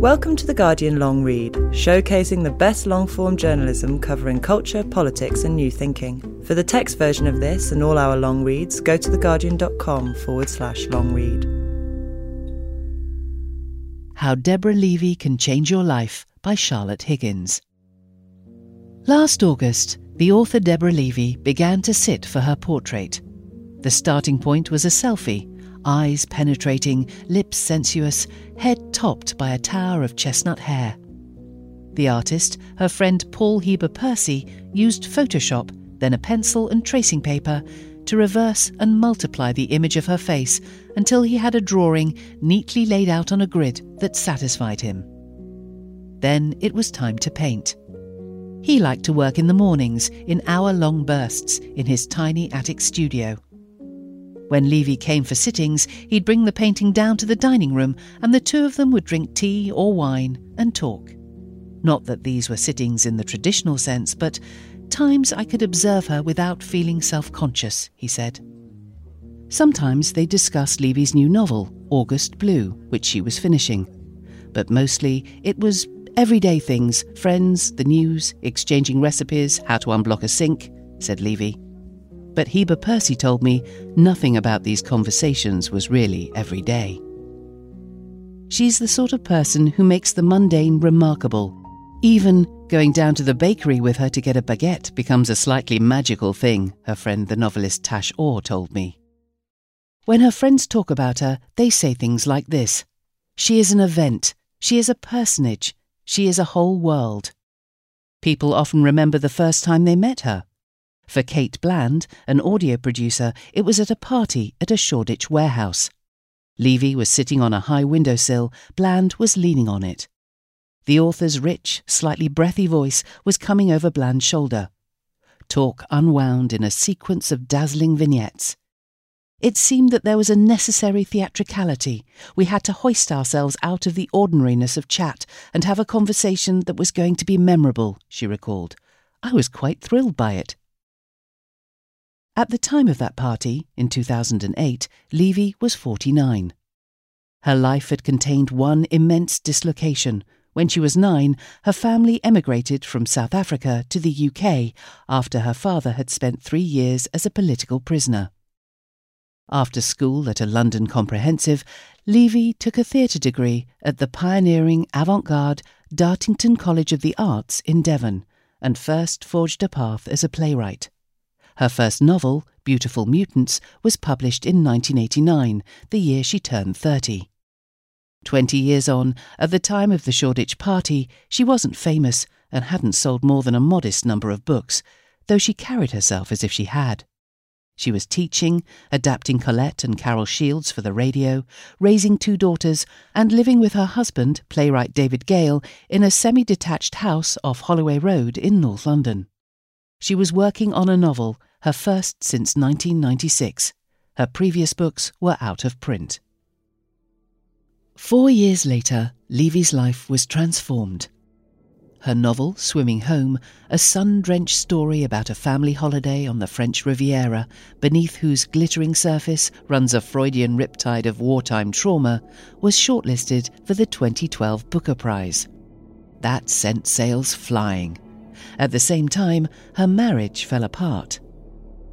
Welcome to The Guardian Long Read, showcasing the best long form journalism covering culture, politics, and new thinking. For the text version of this and all our long reads, go to theguardian.com forward slash long read. How Deborah Levy Can Change Your Life by Charlotte Higgins. Last August, the author Deborah Levy began to sit for her portrait. The starting point was a selfie, eyes penetrating, lips sensuous, head topped by a tower of chestnut hair. The artist, her friend Paul Heber Percy, used Photoshop, then a pencil and tracing paper to reverse and multiply the image of her face until he had a drawing neatly laid out on a grid that satisfied him. Then it was time to paint. He liked to work in the mornings in hour long bursts in his tiny attic studio. When Levy came for sittings, he'd bring the painting down to the dining room and the two of them would drink tea or wine and talk. Not that these were sittings in the traditional sense, but times I could observe her without feeling self conscious, he said. Sometimes they discussed Levy's new novel, August Blue, which she was finishing. But mostly it was everyday things friends, the news, exchanging recipes, how to unblock a sink, said Levy. But Heber Percy told me nothing about these conversations was really every day. She's the sort of person who makes the mundane remarkable. Even going down to the bakery with her to get a baguette becomes a slightly magical thing, her friend the novelist Tash Aw told me. When her friends talk about her, they say things like this She is an event, she is a personage, she is a whole world. People often remember the first time they met her. For Kate Bland, an audio producer, it was at a party at a Shoreditch warehouse. Levy was sitting on a high windowsill, Bland was leaning on it. The author's rich, slightly breathy voice was coming over Bland's shoulder. Talk unwound in a sequence of dazzling vignettes. It seemed that there was a necessary theatricality. We had to hoist ourselves out of the ordinariness of chat and have a conversation that was going to be memorable, she recalled. I was quite thrilled by it. At the time of that party, in 2008, Levy was 49. Her life had contained one immense dislocation. When she was nine, her family emigrated from South Africa to the UK after her father had spent three years as a political prisoner. After school at a London comprehensive, Levy took a theatre degree at the pioneering avant garde Dartington College of the Arts in Devon and first forged a path as a playwright. Her first novel, Beautiful Mutants, was published in 1989, the year she turned 30. Twenty years on, at the time of the Shoreditch party, she wasn't famous and hadn't sold more than a modest number of books, though she carried herself as if she had. She was teaching, adapting Colette and Carol Shields for the radio, raising two daughters, and living with her husband, playwright David Gale, in a semi detached house off Holloway Road in North London. She was working on a novel, her first since 1996. Her previous books were out of print. Four years later, Levy's life was transformed. Her novel, Swimming Home, a sun drenched story about a family holiday on the French Riviera, beneath whose glittering surface runs a Freudian riptide of wartime trauma, was shortlisted for the 2012 Booker Prize. That sent sales flying. At the same time, her marriage fell apart.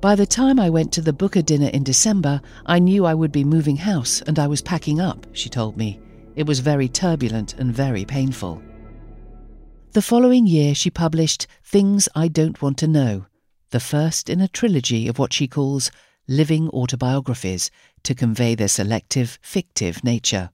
By the time I went to the Booker dinner in December, I knew I would be moving house and I was packing up, she told me. It was very turbulent and very painful. The following year, she published Things I Don't Want to Know, the first in a trilogy of what she calls living autobiographies to convey their selective, fictive nature.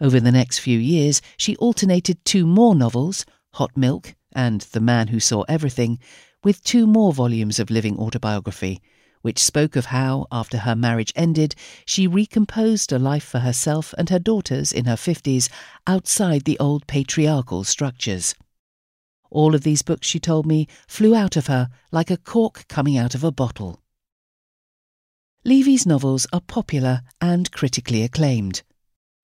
Over the next few years, she alternated two more novels, Hot Milk and The Man Who Saw Everything, with two more volumes of living autobiography, which spoke of how, after her marriage ended, she recomposed a life for herself and her daughters in her 50s outside the old patriarchal structures. All of these books, she told me, flew out of her like a cork coming out of a bottle. Levy's novels are popular and critically acclaimed,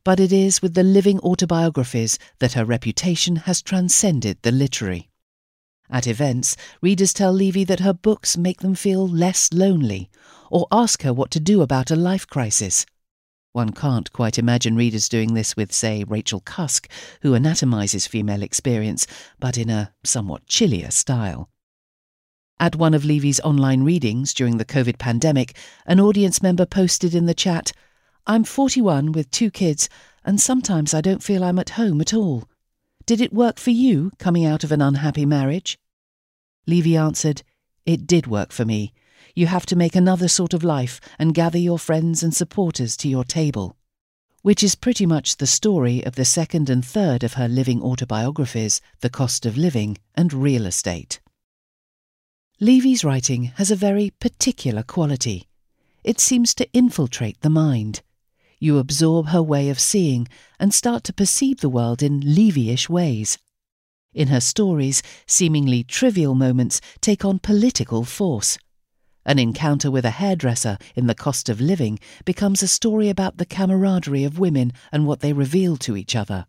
but it is with the living autobiographies that her reputation has transcended the literary. At events, readers tell Levy that her books make them feel less lonely, or ask her what to do about a life crisis. One can't quite imagine readers doing this with, say, Rachel Cusk, who anatomizes female experience, but in a somewhat chillier style. At one of Levy's online readings during the COVID pandemic, an audience member posted in the chat, I'm 41 with two kids, and sometimes I don't feel I'm at home at all. Did it work for you coming out of an unhappy marriage? Levy answered, It did work for me. You have to make another sort of life and gather your friends and supporters to your table. Which is pretty much the story of the second and third of her living autobiographies, The Cost of Living and Real Estate. Levy's writing has a very particular quality. It seems to infiltrate the mind. You absorb her way of seeing and start to perceive the world in Levyish ways. In her stories, seemingly trivial moments take on political force. An encounter with a hairdresser in The Cost of Living becomes a story about the camaraderie of women and what they reveal to each other.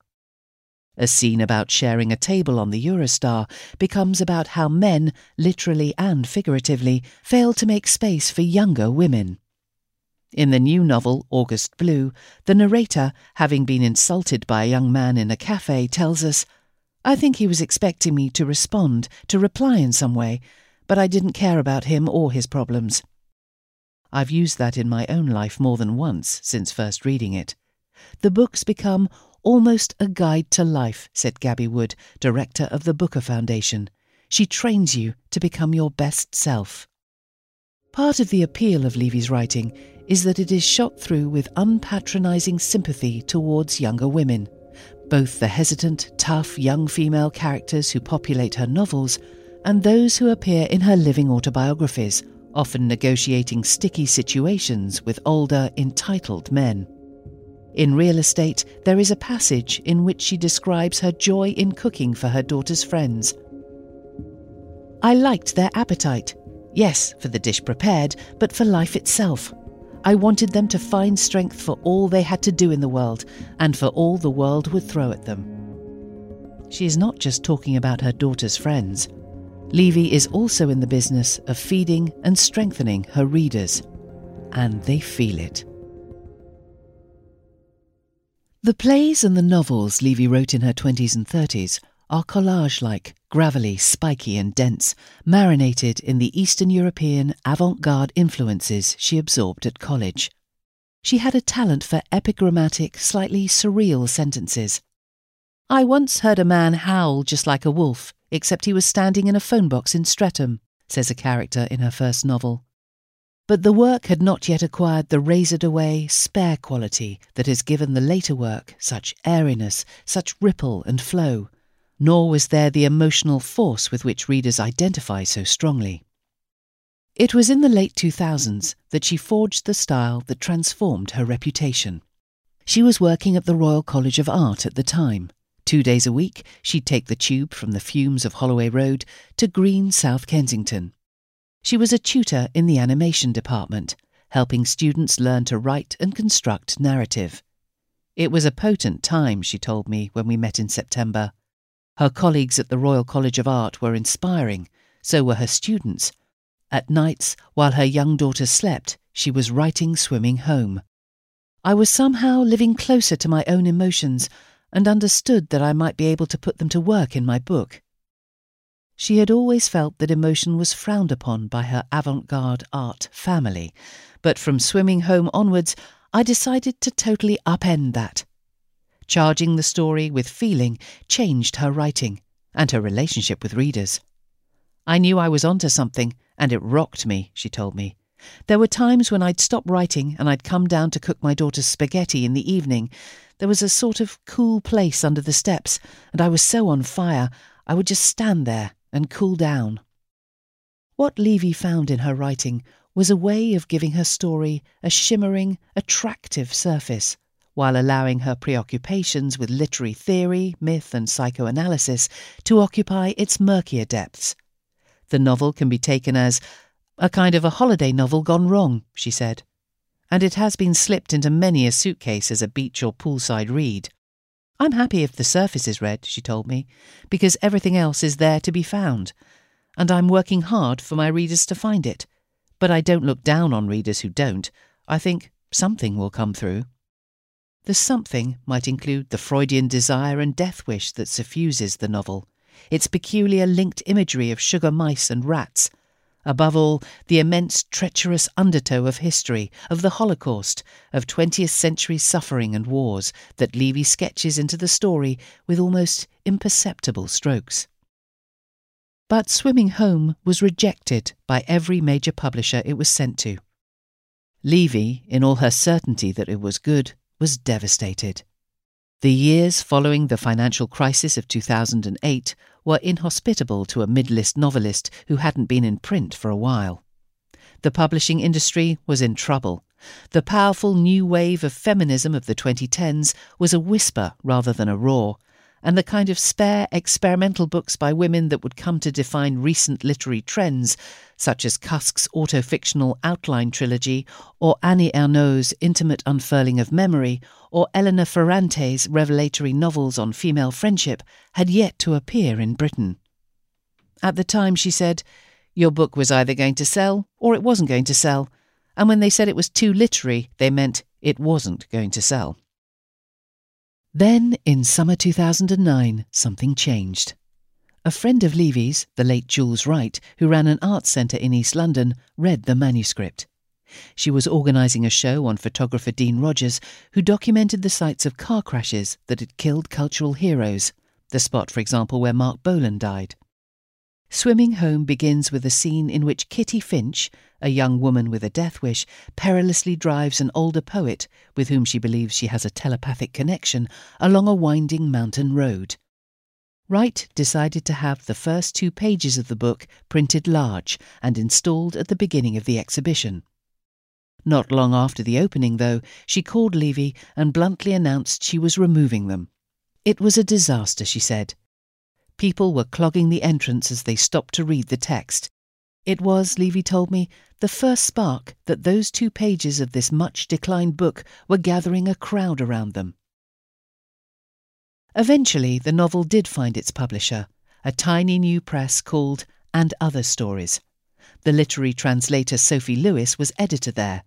A scene about sharing a table on the Eurostar becomes about how men, literally and figuratively, fail to make space for younger women. In the new novel, August Blue, the narrator, having been insulted by a young man in a cafe, tells us, I think he was expecting me to respond, to reply in some way, but I didn't care about him or his problems. I've used that in my own life more than once since first reading it. The books become almost a guide to life, said Gaby Wood, director of the Booker Foundation. She trains you to become your best self. Part of the appeal of Levy's writing is that it is shot through with unpatronising sympathy towards younger women. Both the hesitant, tough young female characters who populate her novels and those who appear in her living autobiographies, often negotiating sticky situations with older, entitled men. In Real Estate, there is a passage in which she describes her joy in cooking for her daughter's friends. I liked their appetite. Yes, for the dish prepared, but for life itself. I wanted them to find strength for all they had to do in the world and for all the world would throw at them. She is not just talking about her daughter's friends. Levy is also in the business of feeding and strengthening her readers, and they feel it. The plays and the novels Levy wrote in her 20s and 30s are collage like, gravelly, spiky, and dense, marinated in the Eastern European avant garde influences she absorbed at college. She had a talent for epigrammatic, slightly surreal sentences. I once heard a man howl just like a wolf, except he was standing in a phone box in Streatham, says a character in her first novel. But the work had not yet acquired the razored away, spare quality that has given the later work such airiness, such ripple and flow nor was there the emotional force with which readers identify so strongly. It was in the late 2000s that she forged the style that transformed her reputation. She was working at the Royal College of Art at the time. Two days a week, she'd take the tube from the fumes of Holloway Road to green South Kensington. She was a tutor in the animation department, helping students learn to write and construct narrative. It was a potent time, she told me when we met in September. Her colleagues at the Royal College of Art were inspiring, so were her students. At nights, while her young daughter slept, she was writing Swimming Home. I was somehow living closer to my own emotions and understood that I might be able to put them to work in my book. She had always felt that emotion was frowned upon by her avant garde art family, but from swimming home onwards, I decided to totally upend that. Charging the story with feeling changed her writing and her relationship with readers. I knew I was onto something, and it rocked me, she told me. There were times when I'd stop writing and I'd come down to cook my daughter's spaghetti in the evening. There was a sort of cool place under the steps, and I was so on fire, I would just stand there and cool down. What Levy found in her writing was a way of giving her story a shimmering, attractive surface, while allowing her preoccupations with literary theory, myth, and psychoanalysis to occupy its murkier depths. The novel can be taken as a kind of a holiday novel gone wrong, she said, and it has been slipped into many a suitcase as a beach or poolside read. I'm happy if the surface is read, she told me, because everything else is there to be found, and I'm working hard for my readers to find it. But I don't look down on readers who don't. I think something will come through. The something might include the Freudian desire and death wish that suffuses the novel, its peculiar linked imagery of sugar mice and rats, Above all, the immense treacherous undertow of history, of the Holocaust, of 20th century suffering and wars that Levy sketches into the story with almost imperceptible strokes. But Swimming Home was rejected by every major publisher it was sent to. Levy, in all her certainty that it was good, was devastated. The years following the financial crisis of 2008 were inhospitable to a mid-list novelist who hadn't been in print for a while. The publishing industry was in trouble. The powerful new wave of feminism of the 2010s was a whisper rather than a roar, and the kind of spare experimental books by women that would come to define recent literary trends, such as Cusk's autofictional Outline trilogy, or Annie Ernaux's intimate unfurling of memory, or Elena Ferrante's revelatory novels on female friendship, had yet to appear in Britain. At the time, she said, Your book was either going to sell or it wasn't going to sell, and when they said it was too literary, they meant it wasn't going to sell. Then, in summer 2009, something changed. A friend of Levy's, the late Jules Wright, who ran an arts centre in East London, read the manuscript. She was organising a show on photographer Dean Rogers, who documented the sites of car crashes that had killed cultural heroes, the spot, for example, where Marc Bolan died. Swimming Home begins with a scene in which Kitty Finch, a young woman with a death wish, perilously drives an older poet, with whom she believes she has a telepathic connection, along a winding mountain road. Wright decided to have the first two pages of the book printed large and installed at the beginning of the exhibition. Not long after the opening, though, she called Levy and bluntly announced she was removing them. It was a disaster, she said. People were clogging the entrance as they stopped to read the text, it was, Levy told me, the first spark that those two pages of this much declined book were gathering a crowd around them. Eventually, the novel did find its publisher, a tiny new press called And Other Stories. The literary translator Sophie Lewis was editor there.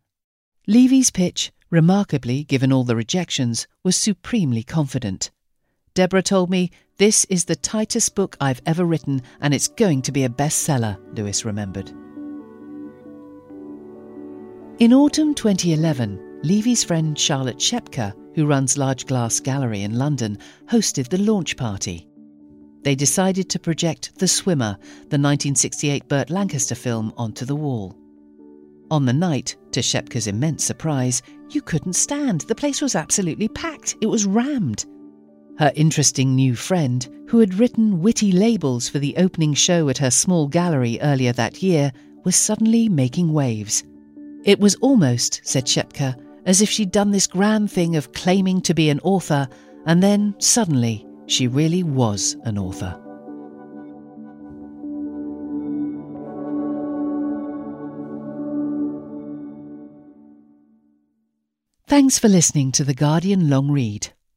Levy's pitch, remarkably given all the rejections, was supremely confident. Deborah told me, This is the tightest book I've ever written, and it's going to be a bestseller, Lewis remembered. In autumn 2011, Levy's friend Charlotte Schepke, who runs Large Glass Gallery in London, hosted the launch party. They decided to project The Swimmer, the 1968 Burt Lancaster film, onto the wall. On the night, to Schepke's immense surprise, you couldn't stand. The place was absolutely packed. It was rammed. Her interesting new friend, who had written witty labels for the opening show at her small gallery earlier that year, was suddenly making waves. It was almost, said Schepke, as if she'd done this grand thing of claiming to be an author, and then suddenly she really was an author. Thanks for listening to The Guardian Long Read.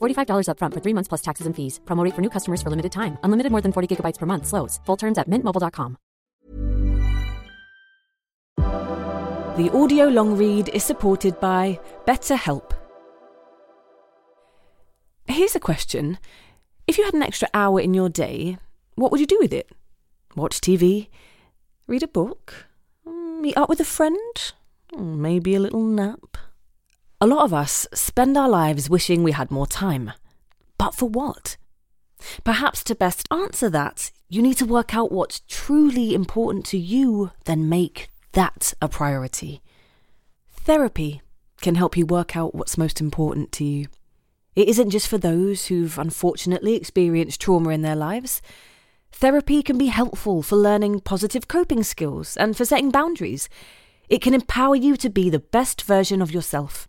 $45 upfront for three months plus taxes and fees. Promo rate for new customers for limited time. Unlimited more than 40 gigabytes per month. Slows. Full terms at mintmobile.com. The audio long read is supported by BetterHelp. Here's a question. If you had an extra hour in your day, what would you do with it? Watch TV? Read a book? Mm, meet up with a friend? Mm, maybe a little nap? A lot of us spend our lives wishing we had more time. But for what? Perhaps to best answer that, you need to work out what's truly important to you, then make that a priority. Therapy can help you work out what's most important to you. It isn't just for those who've unfortunately experienced trauma in their lives. Therapy can be helpful for learning positive coping skills and for setting boundaries. It can empower you to be the best version of yourself.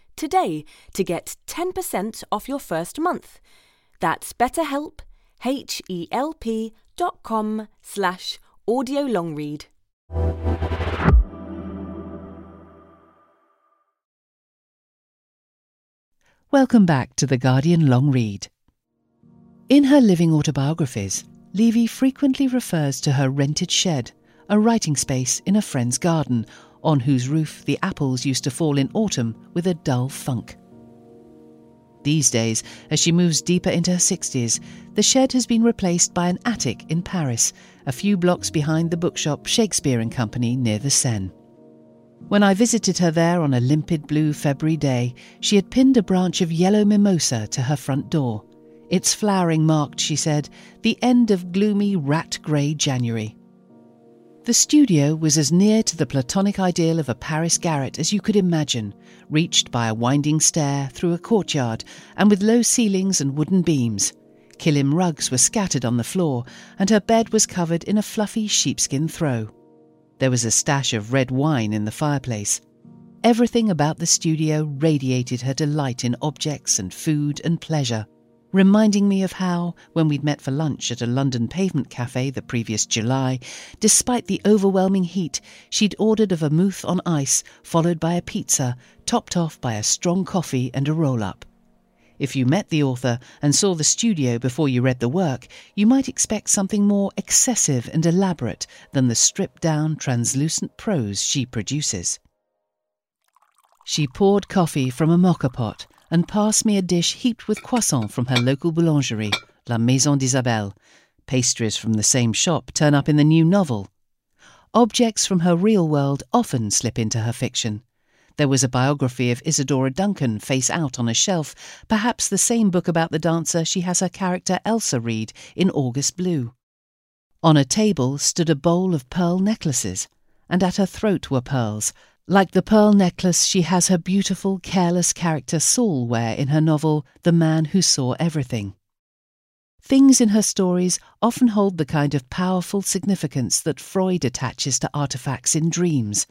today to get 10% off your first month. That's betterhelp, H-E-L-P dot com slash audio long read. Welcome back to The Guardian Long Read. In her living autobiographies, Levy frequently refers to her rented shed, a writing space in a friend's garden, on whose roof the apples used to fall in autumn with a dull funk. These days, as she moves deeper into her 60s, the shed has been replaced by an attic in Paris, a few blocks behind the bookshop Shakespeare and Company near the Seine. When I visited her there on a limpid blue February day, she had pinned a branch of yellow mimosa to her front door. Its flowering marked, she said, the end of gloomy rat grey January. The studio was as near to the platonic ideal of a Paris garret as you could imagine, reached by a winding stair through a courtyard and with low ceilings and wooden beams. Kilim rugs were scattered on the floor, and her bed was covered in a fluffy sheepskin throw. There was a stash of red wine in the fireplace. Everything about the studio radiated her delight in objects and food and pleasure reminding me of how, when we'd met for lunch at a London pavement cafe the previous July, despite the overwhelming heat, she'd ordered a vermouth on ice, followed by a pizza, topped off by a strong coffee and a roll up. If you met the author and saw the studio before you read the work, you might expect something more excessive and elaborate than the stripped down, translucent prose she produces. She poured coffee from a moka pot and passed me a dish heaped with croissants from her local boulangerie, La Maison d'Isabelle. Pastries from the same shop turn up in the new novel. Objects from her real world often slip into her fiction. There was a biography of Isadora Duncan face out on a shelf, perhaps the same book about the dancer she has her character Elsa read in August Blue. On a table stood a bowl of pearl necklaces, and at her throat were pearls, like the pearl necklace she has her beautiful, careless character Saul wear in her novel The Man Who Saw Everything. Things in her stories often hold the kind of powerful significance that Freud attaches to artifacts in dreams,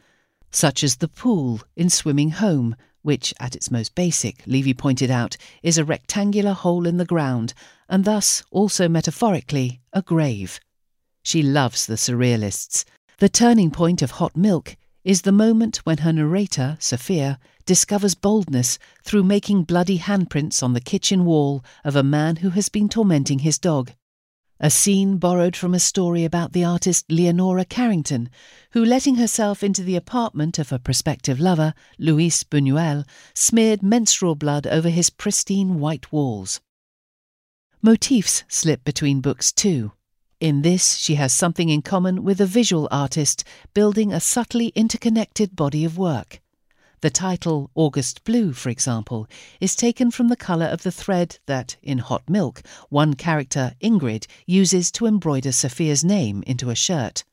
such as the pool in Swimming Home, which, at its most basic, Levy pointed out, is a rectangular hole in the ground, and thus, also metaphorically, a grave. She loves the surrealists. The turning point of Hot Milk is the moment when her narrator, Sophia, discovers boldness through making bloody handprints on the kitchen wall of a man who has been tormenting his dog. A scene borrowed from a story about the artist Leonora Carrington, who, letting herself into the apartment of a prospective lover, Luis Buñuel, smeared menstrual blood over his pristine white walls. Motifs slip between books too. In this, she has something in common with a visual artist building a subtly interconnected body of work. The title August Blue, for example, is taken from the colour of the thread that, in Hot Milk, one character, Ingrid, uses to embroider Sophia's name into a shirt.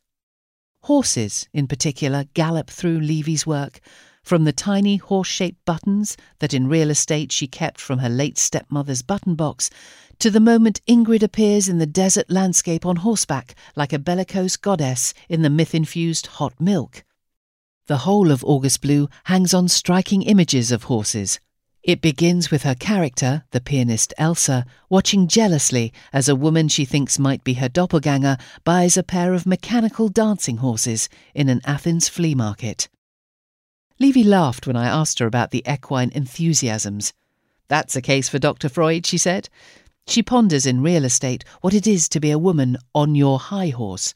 Horses, in particular, gallop through Levy's work, from the tiny horse shaped buttons that in real estate she kept from her late stepmother's button box, to the moment Ingrid appears in the desert landscape on horseback like a bellicose goddess in the myth infused hot milk. The whole of August Blue hangs on striking images of horses. It begins with her character, the pianist Elsa, watching jealously as a woman she thinks might be her doppelganger buys a pair of mechanical dancing horses in an Athens flea market. Levy laughed when I asked her about the equine enthusiasms. That's a case for Dr. Freud, she said. She ponders in real estate what it is to be a woman on your high horse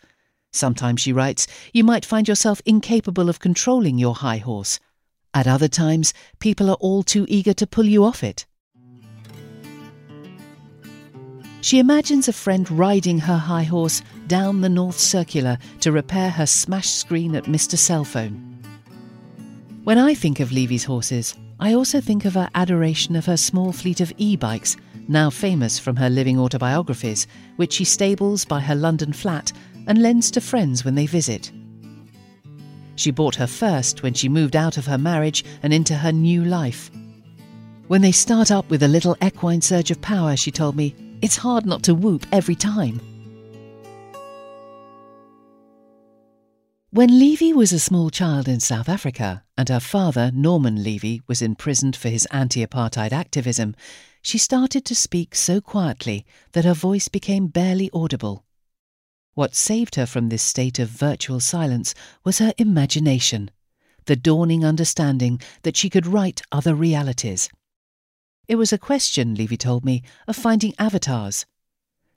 Sometimes, she writes, you might find yourself incapable of controlling your high horse. At other times, people are all too eager to pull you off it. She imagines a friend riding her high horse down the North Circular to repair her smashed screen at Mr. Cellphone. When I think of Levy's horses, I also think of her adoration of her small fleet of e bikes, now famous from her living autobiographies, which she stables by her London flat and lends to friends when they visit. She bought her first when she moved out of her marriage and into her new life. When they start up with a little equine surge of power, she told me, it's hard not to whoop every time. When Levy was a small child in South Africa and her father, Norman Levy, was imprisoned for his anti apartheid activism, she started to speak so quietly that her voice became barely audible. What saved her from this state of virtual silence was her imagination, the dawning understanding that she could write other realities. It was a question, Levy told me, of finding avatars.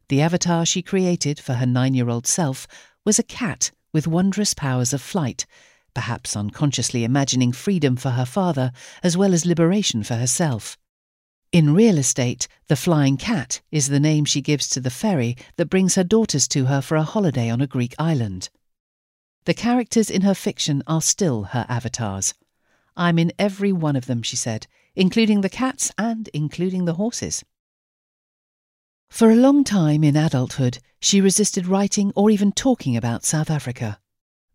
The avatar she created for her nine year old self was a cat with wondrous powers of flight, perhaps unconsciously imagining freedom for her father as well as liberation for herself. In real estate, the Flying Cat is the name she gives to the ferry that brings her daughters to her for a holiday on a Greek island. The characters in her fiction are still her avatars. I'm in every one of them, she said, including the cats and including the horses. For a long time in adulthood, she resisted writing or even talking about South Africa.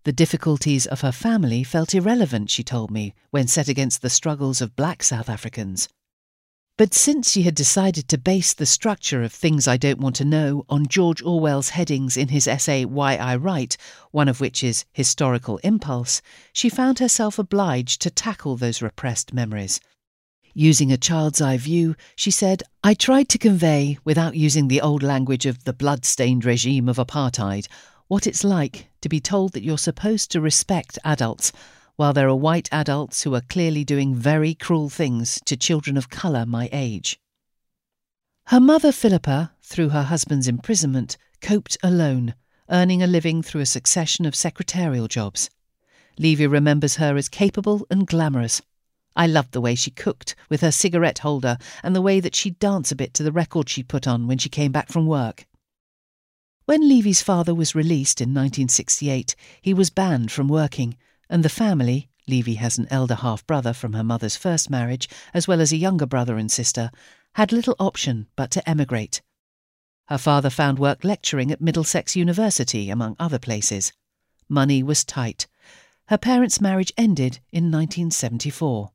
The difficulties of her family felt irrelevant, she told me, when set against the struggles of black South Africans. But since she had decided to base the structure of Things I Don't Want to Know on George Orwell's headings in his essay Why I Write, one of which is Historical Impulse, she found herself obliged to tackle those repressed memories. Using a child's eye view, she said, I tried to convey, without using the old language of the blood-stained regime of apartheid, what it's like to be told that you're supposed to respect adults while there are white adults who are clearly doing very cruel things to children of colour my age. Her mother, Philippa, through her husband's imprisonment, coped alone, earning a living through a succession of secretarial jobs. Levy remembers her as capable and glamorous. I loved the way she cooked with her cigarette holder and the way that she'd dance a bit to the record she'd put on when she came back from work. When Levy's father was released in 1968, he was banned from working and the family Levy has an elder half brother from her mother's first marriage, as well as a younger brother and sister, had little option but to emigrate. Her father found work lecturing at Middlesex University, among other places. Money was tight. Her parents' marriage ended in 1974.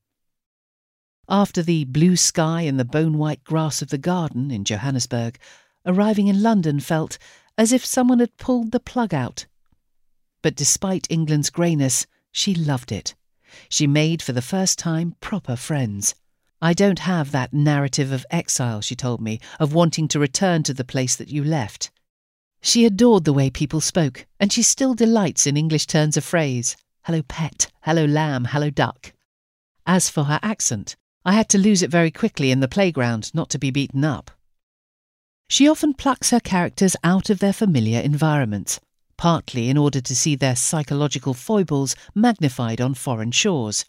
After the blue sky and the bone white grass of the garden in Johannesburg, arriving in London felt as if someone had pulled the plug out. But despite England's greyness, she loved it. She made for the first time proper friends. I don't have that narrative of exile, she told me, of wanting to return to the place that you left. She adored the way people spoke, and she still delights in English turns of phrase hello pet, hello lamb, hello duck. As for her accent, I had to lose it very quickly in the playground not to be beaten up. She often plucks her characters out of their familiar environments, partly in order to see their psychological foibles magnified on foreign shores.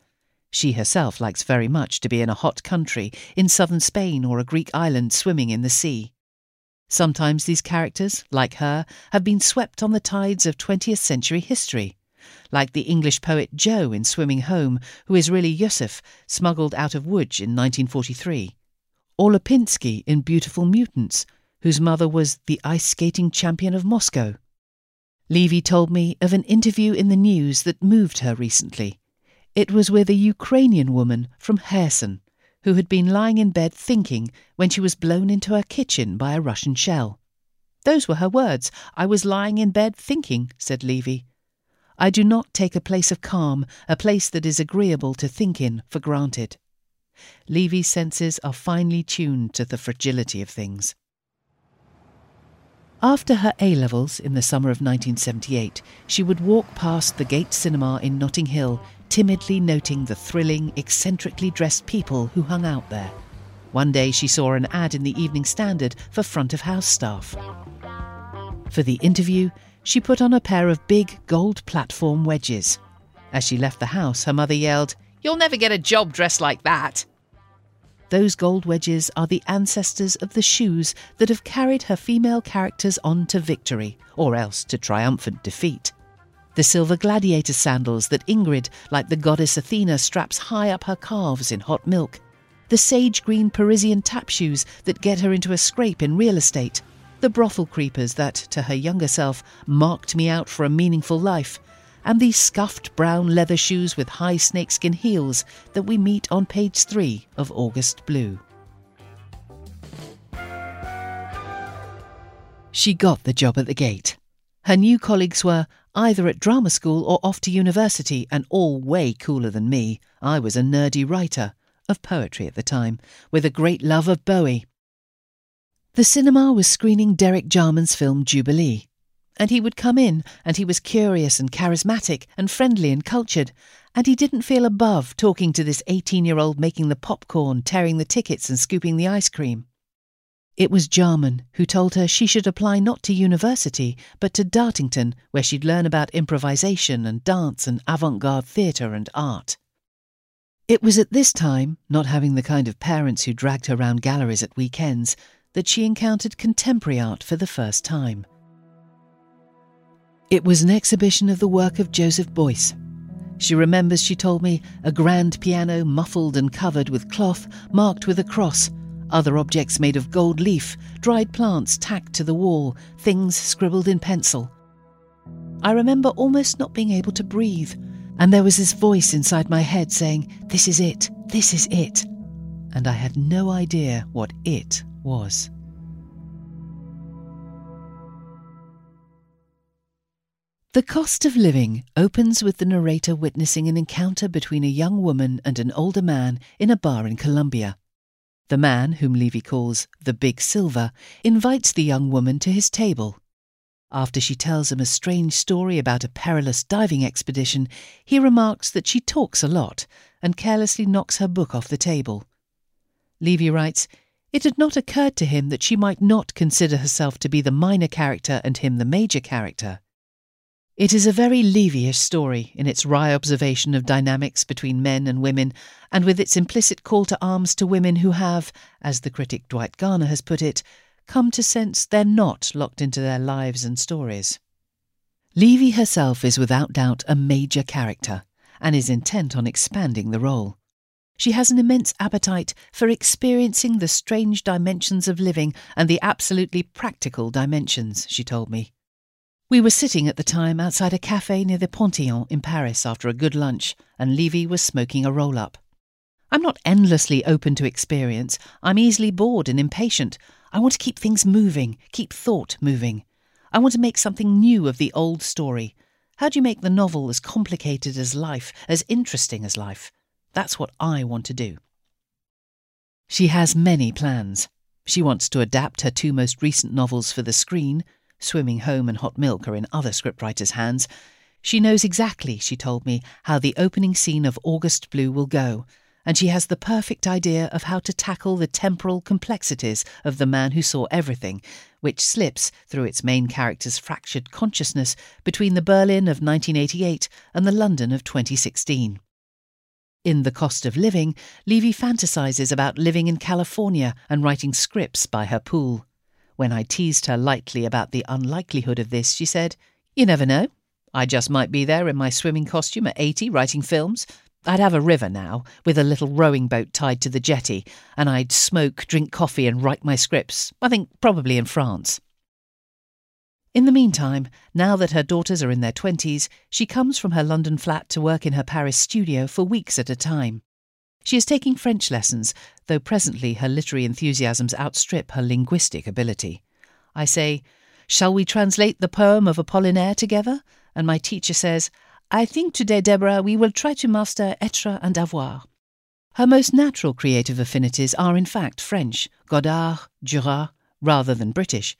She herself likes very much to be in a hot country, in southern Spain or a Greek island swimming in the sea. Sometimes these characters, like her, have been swept on the tides of 20th century history, like the English poet Joe in Swimming Home, who is really Yusuf, smuggled out of Łódź in 1943, or Lipinski in Beautiful Mutants, whose mother was the ice skating champion of Moscow. Levy told me of an interview in the news that moved her recently. It was with a Ukrainian woman from Kherson who had been lying in bed thinking when she was blown into her kitchen by a Russian shell. Those were her words. I was lying in bed thinking, said Levy. I do not take a place of calm, a place that is agreeable to think in, for granted. Levy's senses are finely tuned to the fragility of things. After her A levels in the summer of 1978, she would walk past the Gate Cinema in Notting Hill, timidly noting the thrilling, eccentrically dressed people who hung out there. One day she saw an ad in the Evening Standard for front of house staff. For the interview, she put on a pair of big gold platform wedges. As she left the house, her mother yelled, You'll never get a job dressed like that. Those gold wedges are the ancestors of the shoes that have carried her female characters on to victory, or else to triumphant defeat. The silver gladiator sandals that Ingrid, like the goddess Athena, straps high up her calves in hot milk. The sage green Parisian tap shoes that get her into a scrape in real estate the brothel creepers that, to her younger self, marked me out for a meaningful life, and the scuffed brown leather shoes with high snakeskin heels that we meet on page three of August Blue. She got the job at the gate. Her new colleagues were either at drama school or off to university, and all way cooler than me. I was a nerdy writer, of poetry at the time, with a great love of Bowie the cinema was screening Derek Jarman's film Jubilee, and he would come in and he was curious and charismatic and friendly and cultured, and he didn't feel above talking to this 18 year old making the popcorn, tearing the tickets, and scooping the ice cream. It was Jarman who told her she should apply not to university, but to Dartington, where she'd learn about improvisation and dance and avant garde theatre and art. It was at this time, not having the kind of parents who dragged her round galleries at weekends, that she encountered contemporary art for the first time. It was an exhibition of the work of Joseph Beuys. She remembers, she told me, a grand piano muffled and covered with cloth marked with a cross, other objects made of gold leaf, dried plants tacked to the wall, things scribbled in pencil. I remember almost not being able to breathe, and there was this voice inside my head saying, This is it, this is it. And I had no idea what it was. The Cost of Living opens with the narrator witnessing an encounter between a young woman and an older man in a bar in Colombia. The man, whom Levy calls the Big Silver, invites the young woman to his table. After she tells him a strange story about a perilous diving expedition, he remarks that she talks a lot and carelessly knocks her book off the table. Levy writes, it had not occurred to him that she might not consider herself to be the minor character and him the major character. It is a very Levyish story in its wry observation of dynamics between men and women, and with its implicit call to arms to women who have, as the critic Dwight Garner has put it, come to sense they're not locked into their lives and stories. Levy herself is without doubt a major character, and is intent on expanding the role. She has an immense appetite for experiencing the strange dimensions of living and the absolutely practical dimensions, she told me. We were sitting at the time outside a cafe near the Panthéon in Paris after a good lunch, and Levy was smoking a roll up. I'm not endlessly open to experience. I'm easily bored and impatient. I want to keep things moving, keep thought moving. I want to make something new of the old story. How do you make the novel as complicated as life, as interesting as life? That's what I want to do. She has many plans. She wants to adapt her two most recent novels for the screen. Swimming Home and Hot Milk are in other scriptwriters' hands. She knows exactly, she told me, how the opening scene of August Blue will go, and she has the perfect idea of how to tackle the temporal complexities of The Man Who Saw Everything, which slips through its main character's fractured consciousness between the Berlin of 1988 and the London of 2016. In The Cost of Living, Levy fantasizes about living in California and writing scripts by her pool. When I teased her lightly about the unlikelihood of this, she said, You never know. I just might be there in my swimming costume at 80 writing films. I'd have a river now, with a little rowing boat tied to the jetty, and I'd smoke, drink coffee, and write my scripts. I think probably in France. In the meantime, now that her daughters are in their 20s, she comes from her London flat to work in her Paris studio for weeks at a time. She is taking French lessons, though presently her literary enthusiasms outstrip her linguistic ability. I say, Shall we translate the poem of Apollinaire together? And my teacher says, I think today, Deborah, we will try to master être and avoir. Her most natural creative affinities are in fact French, Godard, Duras, rather than British.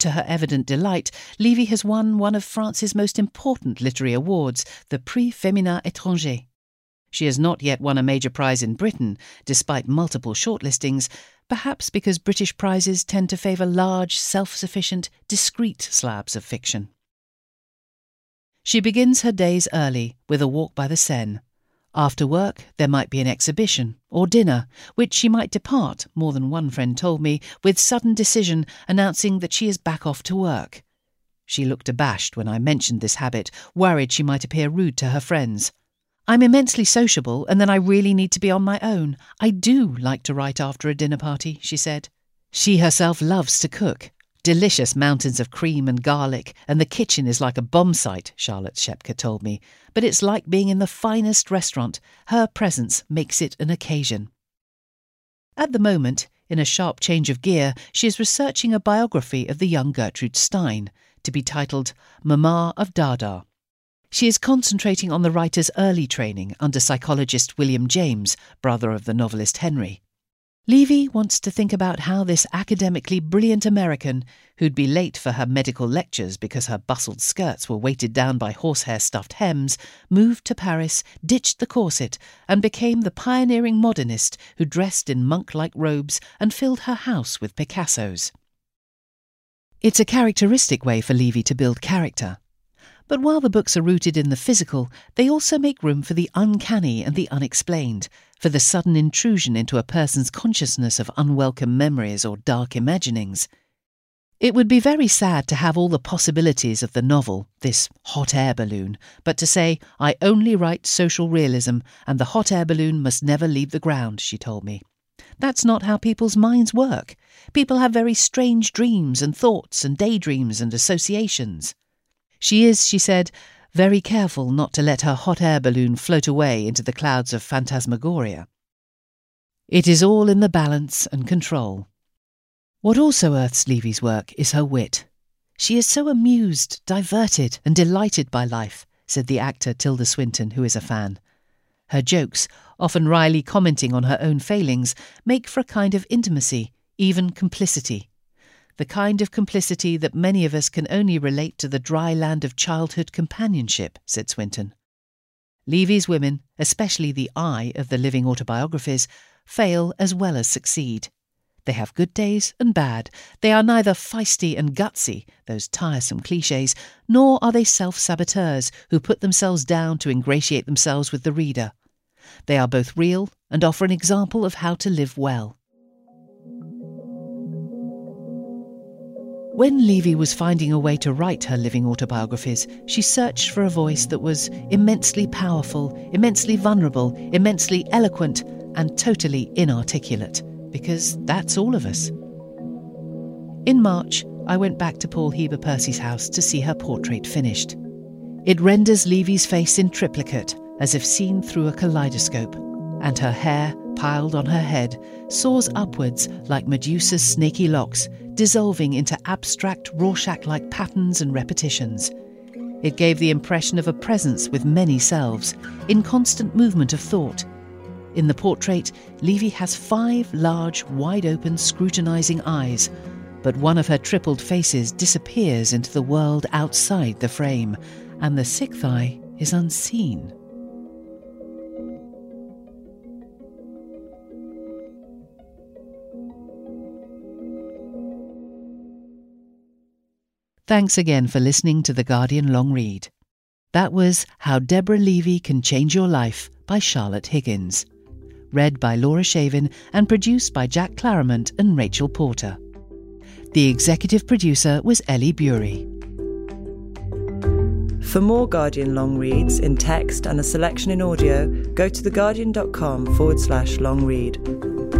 To her evident delight, Levy has won one of France's most important literary awards, the Prix Femina Étranger. She has not yet won a major prize in Britain, despite multiple shortlistings, perhaps because British prizes tend to favour large, self sufficient, discreet slabs of fiction. She begins her days early with a walk by the Seine. After work, there might be an exhibition or dinner, which she might depart, more than one friend told me, with sudden decision, announcing that she is back off to work. She looked abashed when I mentioned this habit, worried she might appear rude to her friends. I'm immensely sociable, and then I really need to be on my own. I do like to write after a dinner party, she said. She herself loves to cook, Delicious mountains of cream and garlic, and the kitchen is like a bomb site, Charlotte Schepke told me. But it's like being in the finest restaurant. Her presence makes it an occasion. At the moment, in a sharp change of gear, she is researching a biography of the young Gertrude Stein, to be titled Mamma of Dada. She is concentrating on the writer's early training under psychologist William James, brother of the novelist Henry. Levy wants to think about how this academically brilliant American, who'd be late for her medical lectures because her bustled skirts were weighted down by horsehair stuffed hems, moved to Paris, ditched the corset, and became the pioneering modernist who dressed in monk like robes and filled her house with Picassos. It's a characteristic way for Levy to build character. But while the books are rooted in the physical, they also make room for the uncanny and the unexplained, for the sudden intrusion into a person's consciousness of unwelcome memories or dark imaginings. It would be very sad to have all the possibilities of the novel, this hot air balloon, but to say, I only write social realism and the hot air balloon must never leave the ground, she told me. That's not how people's minds work. People have very strange dreams and thoughts and daydreams and associations. She is, she said, very careful not to let her hot air balloon float away into the clouds of phantasmagoria. It is all in the balance and control. What also earths Levy's work is her wit. She is so amused, diverted, and delighted by life, said the actor Tilda Swinton, who is a fan. Her jokes, often wryly commenting on her own failings, make for a kind of intimacy, even complicity the kind of complicity that many of us can only relate to the dry land of childhood companionship, said Swinton. Levy's women, especially the I of the living autobiographies, fail as well as succeed. They have good days and bad. They are neither feisty and gutsy, those tiresome cliches, nor are they self saboteurs who put themselves down to ingratiate themselves with the reader. They are both real and offer an example of how to live well. When Levy was finding a way to write her living autobiographies, she searched for a voice that was immensely powerful, immensely vulnerable, immensely eloquent, and totally inarticulate, because that's all of us. In March, I went back to Paul Heber Percy's house to see her portrait finished. It renders Levy's face in triplicate, as if seen through a kaleidoscope, and her hair, piled on her head, soars upwards like Medusa's snaky locks dissolving into abstract Rorschach like patterns and repetitions. It gave the impression of a presence with many selves, in constant movement of thought. In the portrait, Levy has five large, wide open, scrutinizing eyes, but one of her tripled faces disappears into the world outside the frame, and the sixth eye is unseen. Thanks again for listening to The Guardian Long Read. That was How Deborah Levy Can Change Your Life by Charlotte Higgins. Read by Laura Shavin and produced by Jack Claremont and Rachel Porter. The executive producer was Ellie Bury. For more Guardian long reads in text and a selection in audio, go to theguardian.com forward slash long read.